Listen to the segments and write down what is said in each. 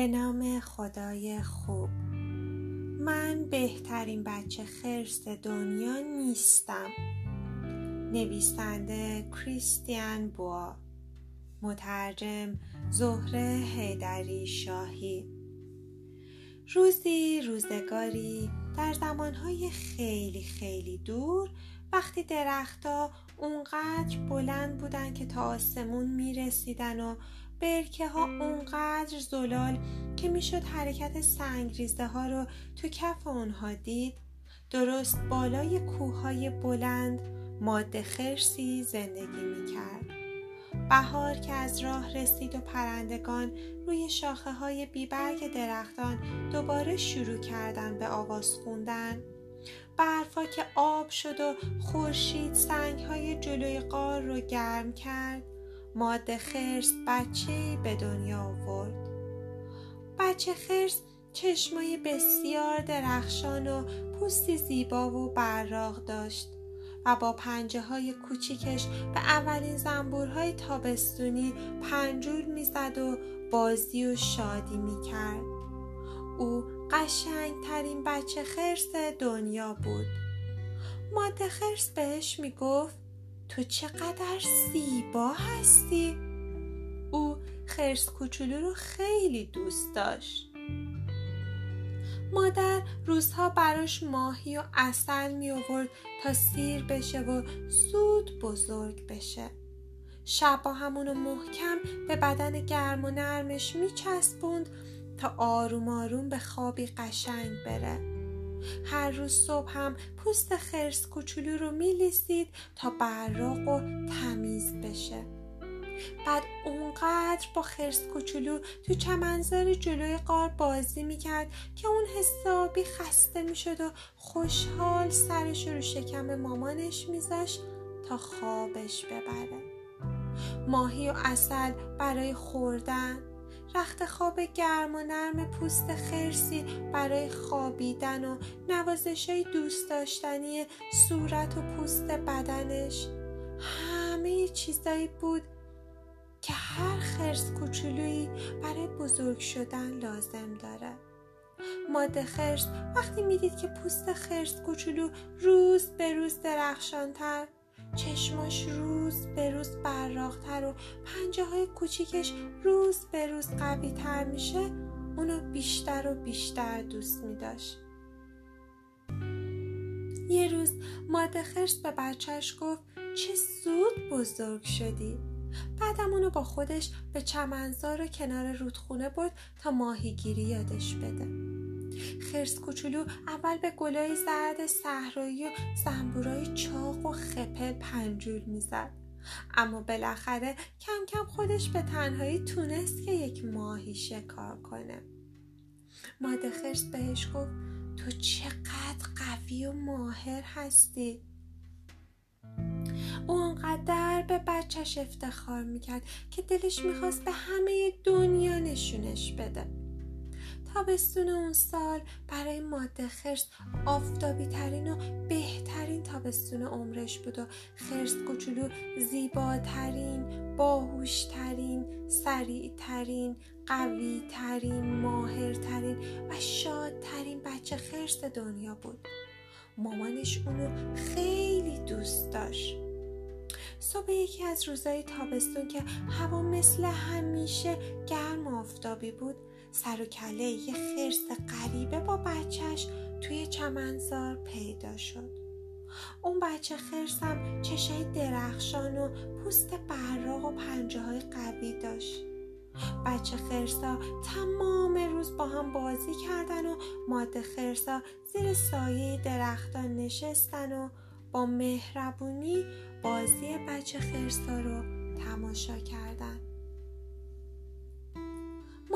به نام خدای خوب. من بهترین بچه خرس دنیا نیستم. نویسنده کریستیان بوا. مترجم زهره هیدری شاهی. روزی روزگاری در زمانهای خیلی خیلی دور وقتی درختها اونقدر بلند بودن که تا آسمون می‌رسیدن و برکه ها اونقدر زلال که می‌شد حرکت سنگریزه ها رو تو کف اونها دید. درست بالای کوههای بلند ماده خرسی زندگی می‌کرد. بهار که از راه رسید و پرندگان روی شاخه های بیبرگ درختان دوباره شروع کردن به آواز خوندن. برفا که آب شد و خورشید سنگ های جلوی قار رو گرم کرد ماده خرس بچه به دنیا آورد. بچه خرس چشمای بسیار درخشان و پوستی زیبا و براق داشت و با پنجه های کوچیکش به اولین زنبورهای تابستونی پنجول می‌زد و بازی و شادی می‌کرد. او قشنگترین بچه خرس دنیا بود. ماده خرس بهش می‌گفت تو چقدر زیبا هستی. او خرس کوچولو رو خیلی دوست داشت. مادر روزها براش ماهی و اصل می آورد تا سیر بشه و زود بزرگ بشه. شبا همونو محکم به بدن گرم و نرمش می چسبوند تا آروم آروم به خوابی قشنگ بره. هر روز صبح هم پوست خرس کوچولو رو میلیسید تا براق و تمیز بشه. بعد اونقدر با خرس کوچولو تو چمنزار جلوی قار بازی می‌کرد که اون حسابی خسته می‌شد و خوشحال سرش رو شکم مامانش میذاشت تا خوابش ببره. ماهی و اصل برای خوردن رخت خواب گرم و نرم پوست خرسی برای خوابیدن و نوازش های دوست داشتنی صورت و پوست بدنش. همه چیزایی بود که هر خرس کوچولویی برای بزرگ شدن لازم داره. ماده خرس وقتی می‌دید که پوست خرس کوچولو روز به روز درخشانتر چشماش روز به روز براغتر و پنجه های کوچیکش روز به روز قوی تر میشه اونو بیشتر و بیشتر دوست می داشت. یه روز ماده خرس به بچهش گفت چه زود بزرگ شدی بعدم اونو با خودش به چمنزار و کنار رودخونه برد تا ماهیگیری یادش بده خرس کوچولو اول به گلای زرد صحرایی و زنبورای چاق و خپل پنجول می‌زد. اما بالاخره کم کم خودش به تنهایی تونست که یک ماهی شکار کنه. ماده خرس بهش گفت تو چقدر قوی و ماهر هستی. او انقدر به بچهش افتخار می‌کرد که دلش می‌خواست به همه دنیا نشونش بده. تابستون اون سال برای ماده خرس آفتابی ترین و بهترین تابستون عمرش بود و خرس کوچولو زیباترین باهوشترین سریعترین قویترین ماهرترین و شادترین بچه خرس دنیا بود. مامانش اونو خیلی دوست داشت. صبح یکی از روزهای تابستون که هوا مثل همیشه گرم و آفتابی بود سر و کله یه خرس غریبه با بچهش توی چمنزار پیدا شد. اون بچه خرسم چشای درخشان و پوست براق و پنجه های قوی داشت. بچه خرسا تمام روز با هم بازی کردن و ماده خرسا زیر سایه درختان نشستن و با مهربونی بازی بچه خرسا رو تماشا کردن.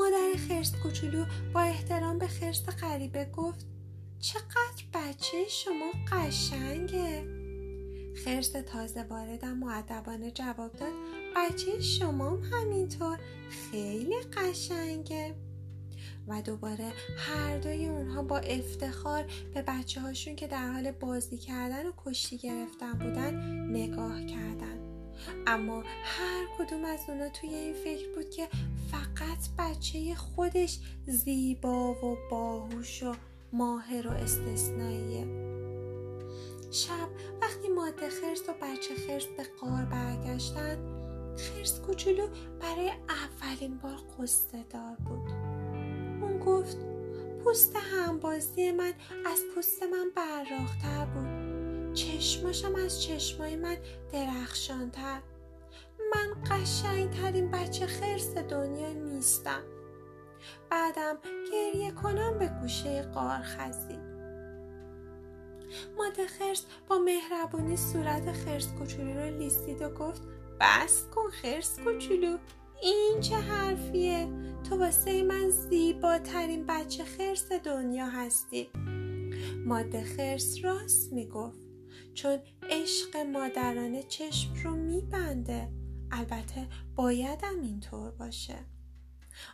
مادر خرس کوچولو با احترام به خرس غریبه گفت چقدر بچه شما قشنگه. خرس تازه واردم معدبانه جواب داد بچه شما همینطور خیلی قشنگه. و دوباره هر دوی اونها با افتخار به بچه هاشون که در حال بازی کردن و کشتی گرفتن بودن نگاه کردن. اما هر کدوم از اونا توی این فکر بود که فقط بچه خودش زیبا و باهوش و ماهر و استثنائیه. شب وقتی ماده خرس و بچه خرس به قار برگشتن خرس کوچولو برای اولین بار قصه دار بود. اون گفت پوست همبازی من از پوست من براختر بود. چشماشم از چشمای من درخشانتر. من قشنگترین بچه خرس دنیا نیستم. بعدم گریه کنم به گوشه قار خزید. ماده خرس با مهربونی صورت خرس کوچولو رو لیستید و گفت بس کن خرس کوچولو این چه حرفیه؟ تو واسه من زیباترین بچه خرس دنیا هستی. ماده خرس راست می‌گفت چون عشق مادرانه چشم رو میبنده. البته بایدم اینطور باشه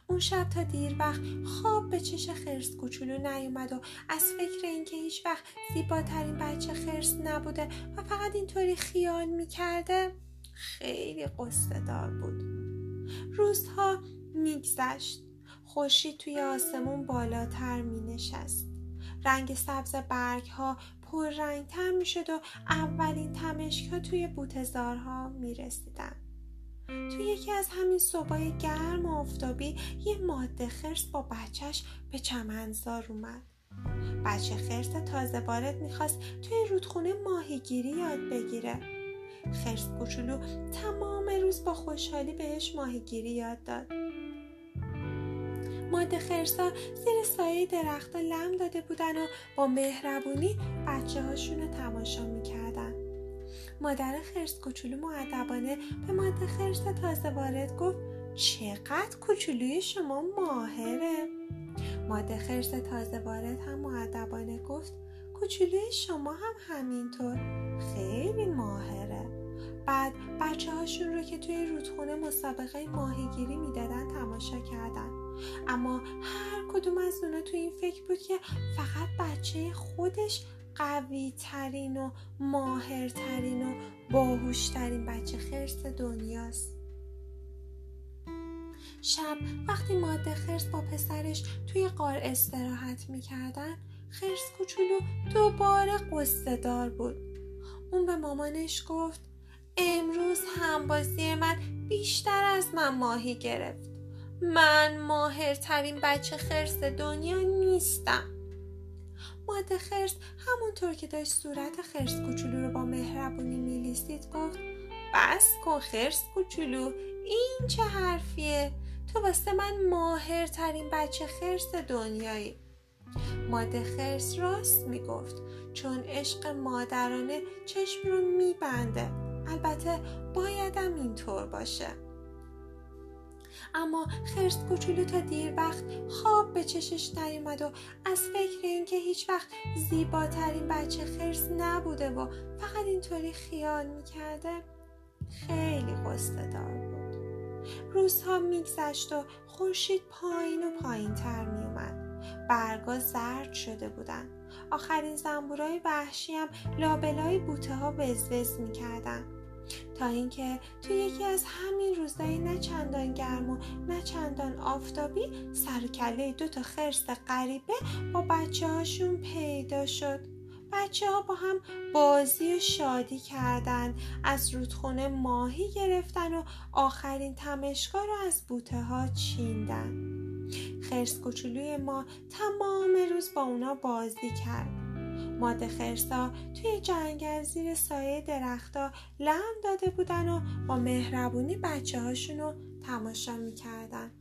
اون شب تا دیر وقت خواب به چش خرس کوچولو نیومد و از فکر اینکه هیچ وقت زیباترین بچه خرس نبوده و فقط اینطوری خیال می‌کرده خیلی قصه دار بود روزها میگذشت خورشید توی آسمون بالاتر می نشست. رنگ سبز برگ ها پررنگتر می شد و اولین تمشک ها توی بوتزارها می رسیدن. توی یکی از همین صبحای گرم و آفتابی یه ماده خرس با بچهش به چمنزار اومد. بچه خرس تازه وارد می‌خواست توی رودخونه ماهیگیری یاد بگیره. خرس کوچولو تمام روز با خوشحالی بهش ماهیگیری یاد داد. ماده خرسا زیر سایه درختها لم داده بودن و با مهربونی بچه هاشون رو تماشا می‌کردن. مادر خرس کوچولو معدبانه به ماده خرس تازه وارد گفت چقدر کوچولوی شما ماهره. ماده خرس تازه وارد هم معدبانه گفت کوچولوی شما هم همینطور. خیلی ماهره. بعد بچه هاشون رو که توی رودخونه مسابقه ماهیگیری می‌دادن تماشا کردن. اما هر کدوم از اونا توی این فکر بود که فقط بچه خودش قوی ترین و ماهرترین و باهوشترین بچه خرس دنیاست. شب وقتی ماده خرس با پسرش توی قار استراحت می‌کردن خرس کوچولو دوباره قصه دار بود. اون به مامانش گفت امروز همبازی من بیشتر از من ماهی گرفت. من ماهرترین بچه خرس دنیا نیستم. ماده خرس همونطور که داشت صورت خرس کوچولو رو با مهربونی میلیستید گفت بس کن خرس کوچولو این چه حرفیه؟ تو واسه من ماهرترین بچه خرس دنیایی. ماده خرس راست می‌گفت چون عشق مادرانه چشم رو میبنده. البته بایدم اینطور باشه. اما خرس کوچولو تا دیر وقت خواب به چشش نیومد و از فکر اینکه هیچ وقت زیباترین بچه خرس نبوده و فقط اینطوری خیال می‌کرده خیلی قصه دار بود. روزها میگذشت و خورشید پایین و پایین تر میومد برگا زرد شده بودن. آخرین زنبورای وحشی هم لابلای بوته ها وزوز می‌کردن. تا اینکه توی یکی از همین روزهای نه چندان گرم و نه چندان آفتابی سر کله دو تا خرس غریبه با بچه هاشون پیدا شد. بچه ها با هم بازی و شادی کردن از رودخونه ماهی گرفتن و آخرین تمشگاه رو از بوته ها چیندن. خرس کوچولوی ما تمام روز با اونا بازی کرد. ماده خرسا توی جنگل زیر سایه درختا لم داده بودن و با مهربونی بچه هاشون رو تماشا می‌کردن.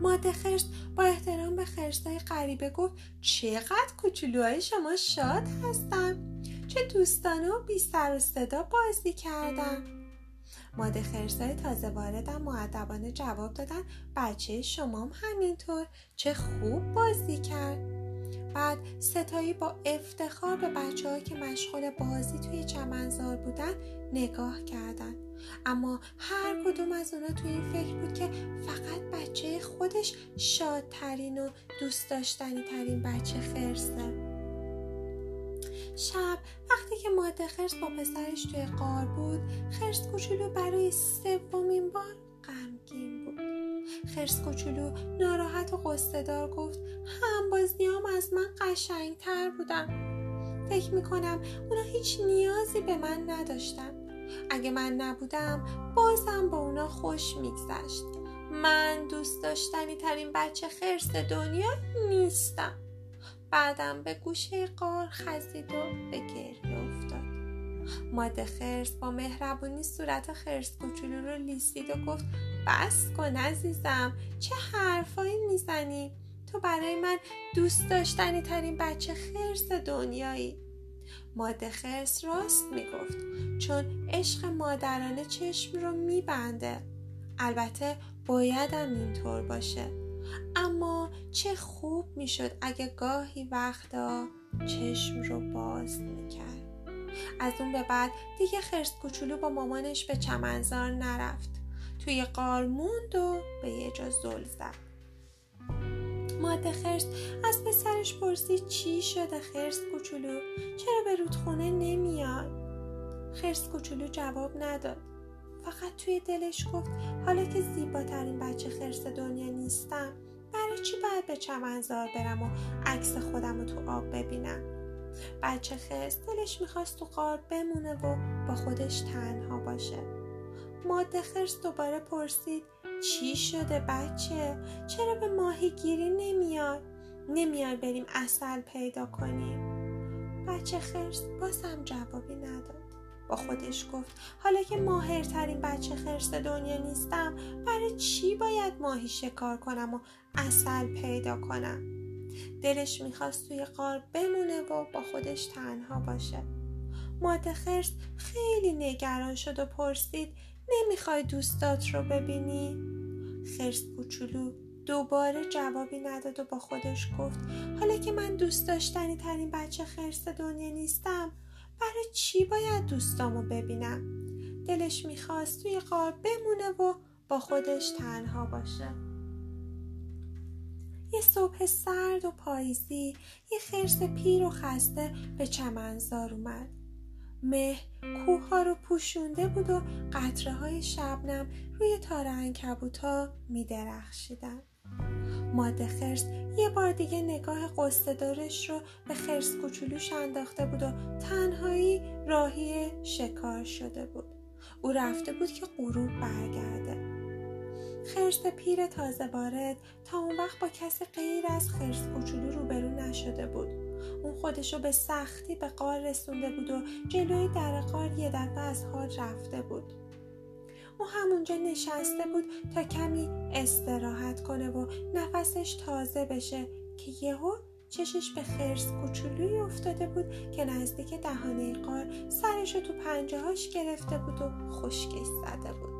ماده خرس با احترام به خرسای غریبه گفت چقدر کوچولوهای شما شاد هستن. چه دوستانه و بی و صدا بازی کردن. ماده خرسای تازه واردم معدبانه جواب دادن بچه شمام همینطور. چه خوب بازی کرد. بعد ستایی با افتخار به بچه که مشغول بازی توی چمنزار بودن نگاه کردن. اما هر کدوم از اونا توی این فکر بود که فقط بچه خودش شادترین و دوست داشتنی ترین بچه خرسه. شب وقتی که ماده خرس با پسرش توی قار بود خرس کوچولو برای سومین بار خرس کوچولو ناراحت و قصدار گفت همبازیام از من قشنگتر بودن. فکر می‌کنم اونا هیچ نیازی به من نداشتن. اگه من نبودم بازم با اونا خوش میگذشت. من دوست داشتنی ترین بچه خرس دنیا نیستم. بعدم به گوشه قار خزید و به گریه افتاد. ماده خرس با مهربونی صورت خرس کوچولو رو لیسید و گفت بس کن عزیزم. چه حرفایی می‌زنی؟ تو برای من دوست داشتنی ترین بچه خرس دنیایی. ماده خرس راست می‌گفت چون عشق مادرانه چشم رو میبنده. البته بایدم اینطور باشه. اما چه خوب می‌شد اگه گاهی وقتا چشم رو باز می‌کرد. از اون به بعد دیگه خرس کوچولو با مامانش به چمنزار نرفت. توی قار موند و به یه جا زل زد. ماده خرس از پسرش پرسید چی شده خرس کوچولو؟ چرا به رودخونه نمیاد خرس کوچولو جواب نداد. فقط توی دلش گفت حالا که زیباترین بچه خرس دنیا نیستم برای چی باید به چمنزار برم و عکس خودم رو تو آب ببینم؟ بچه خرس دلش می‌خواست تو قار بمونه و با خودش تنها باشه. ماده خرس دوباره پرسید چی شده بچه؟ چرا به ماهیگیری نمیاد؟ نمیاد بریم اصل پیدا کنیم؟ بچه خرس بازم جوابی نداد با خودش گفت حالا که ماهرترین بچه خرس دنیا نیستم برای چی باید ماهی شکار کنم و اصل پیدا کنم دلش می‌خواست توی قار بمونه و با خودش تنها باشه ماده خرس خیلی نگران شد و پرسید نمی‌خوای دوستات رو ببینی؟ خرس کوچولو دوباره جوابی نداد و با خودش گفت حالا که من دوست داشتنی ترین بچه خرس دنیا نیستم برای چی باید دوستامو ببینم؟ دلش می‌خواست توی قار بمونه و با خودش تنها باشه. یه صبح سرد و پاییزی یه خرس پیر و خسته به چمنزار اومد. مه کوه رو پوشونده بود و قطره های شبنم روی تار انکبوتا می درخشیدن. ماده خرس یه بار دیگه نگاه قصدارش رو به خرس کوچولوش انداخته بود و تنهایی راهی شکار شده بود. او رفته بود که غروب برگرده. خرس پیر تازه وارد تا اون وقت با کسی غیر از خرس کوچولو روبرو نشده بود. اون خودشو به سختی به قار رسونده بود و جلوی در قار یه دفعه از حال رفته بود. او همونجا نشسته بود تا کمی استراحت کنه و نفسش تازه بشه که یهو چشش به خرس کوچولوی افتاده بود که نزدیک دهانه قار سرشو تو پنجه هاش گرفته بود و خشکش زده بود.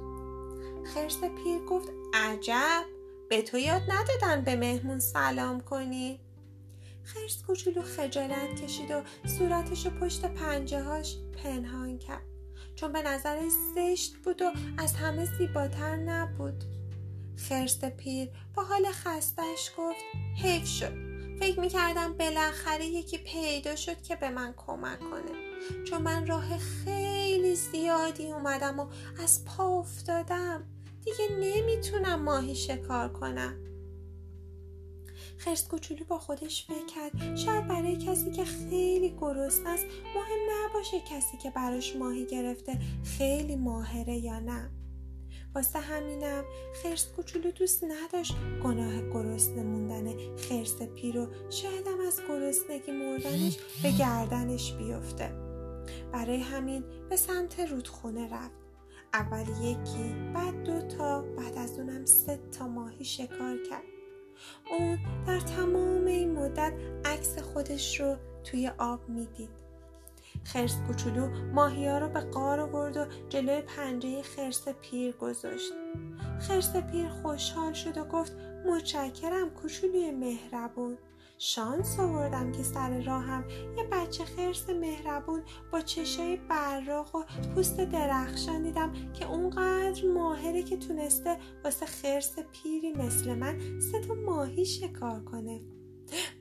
خرس پیر گفت عجب! به تو یاد ندادن به مهمون سلام کنی؟ خرس کوچولو خجالت کشید و صورتشو پشت پنجه هاش پنهان کرد. چون به نظر زشت بود و از همه زیباتر نبود. خرس پیر با حال خستش گفت حیف شد. فکر می‌کردم بالاخره یکی پیدا شد که به من کمک کنه. چون من راه خیلی زیادی اومدم و از پا افتادم. دیگه نمی‌تونم ماهی شکار کنم. خرس کوچولو با خودش فکر کرد. شاید برای کسی که خیلی گرسنه است مهم نباشه کسی که براش ماهی گرفته خیلی ماهره یا نه. واسه همینم خرس کوچولو دوست نداشت گناه گرسنه موندن خرس پیرو شایدم از گرسنگی مردنش به گردنش بیفته. برای همین به سمت رودخونه رفت. اول یکی بعد دو تا بعد از اونم سه تا ماهی شکار کرد. اون در تمام این مدت عکس خودش رو توی آب می‌دید. خرس کوچولو ماهی ها رو به قار آورد و جلوی پنجه خرس پیر گذاشت. خرس پیر خوشحال شد و گفت متشکرم کوچولوی مهربون. شانس آوردم که سر راهم یه بچه خرس مهربون با چشای براق و پوست درخشان دیدم که اونقدر ماهره که تونسته واسه خرس پیری مثل من سه تا ماهی شکار کنه.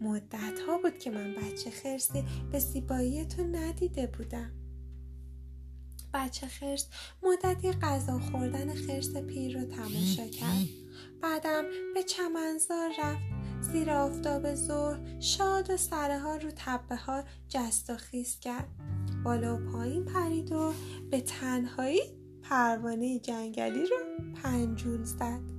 مدت ها بود که من بچه خرسی به زیبایی تو ندیده بودم. بچه خرس مدتی غذا خوردن خرس پیر رو تماشا کرد. بعدم به چمنزار رفت. زیر آفتاب ظهر شاد و سرها رو تپه ها جست و خیز کرد. بالا و پایین پرید و به تنهایی پروانه جنگلی رو پنجول زد.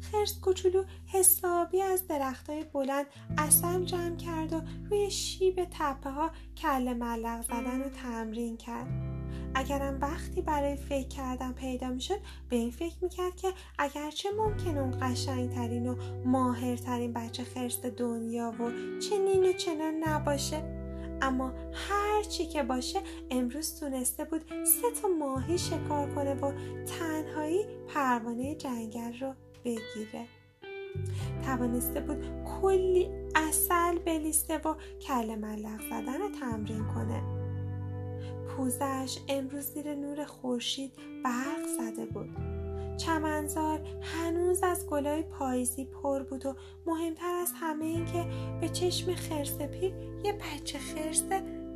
خرس کوچولو حسابی از درختای بلند اصل جمع کرد و روی شیب تپه ها کل ملق زدن رو تمرین کرد. اگرم وقتی برای فکر کردن پیدا می‌شد به این فکر می‌کرد که اگرچه ممکن اون قشنگترین و ماهرترین بچه خرس دنیا و چنین و چنان نباشه. اما هر چی که باشه امروز تونسته بود سه تا ماهی شکار کنه و تنهایی پروانه جنگل رو بگیره. توانسته بود کلی اصل بلیسته و کل ملق زدن تمرین کنه. پوزش امروز زیر نور خورشید برق زده بود. چمنزار هنوز از گلای پاییزی پر بود و مهمتر از همه این که به چشم خرس پیر یه بچه خرس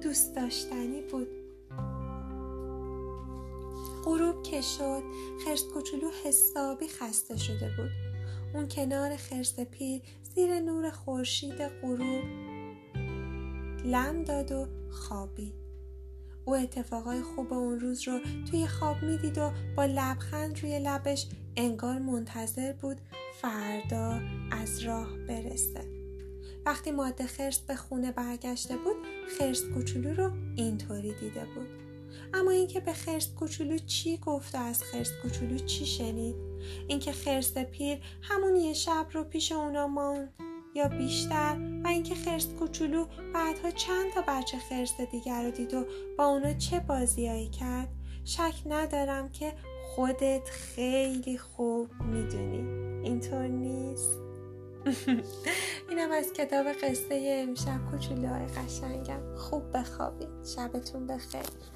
دوست داشتنی بود. غروب که شد خرس کوچولو حسابی خسته شده بود. اون کنار خرس پیر زیر نور خورشید غروب لم داد و خوابید. او اتفاقای خوب اون روز رو توی خواب می‌دید و با لبخند روی لبش انگار منتظر بود فردا از راه برسه. وقتی ماده خرس به خونه برگشته بود خرس کوچولو رو اینطوری دیده بود. اما اینکه به خرس کوچولو چی گفت و از خرس کوچولو چی شنید؟ اینکه خرس پیر همون یه شب رو پیش اونا ماند یا بیشتر و اینکه خرس کوچولو بعدها چند تا بچه خرس دیگر رو دید و با اونا چه بازیایی کرد؟ شک ندارم که خودت خیلی خوب می‌دونی. اینطور نیست. اینم از کتاب قصه امشب. کوچولوهای قشنگم. خوب بخوابید. شبتون بخیر.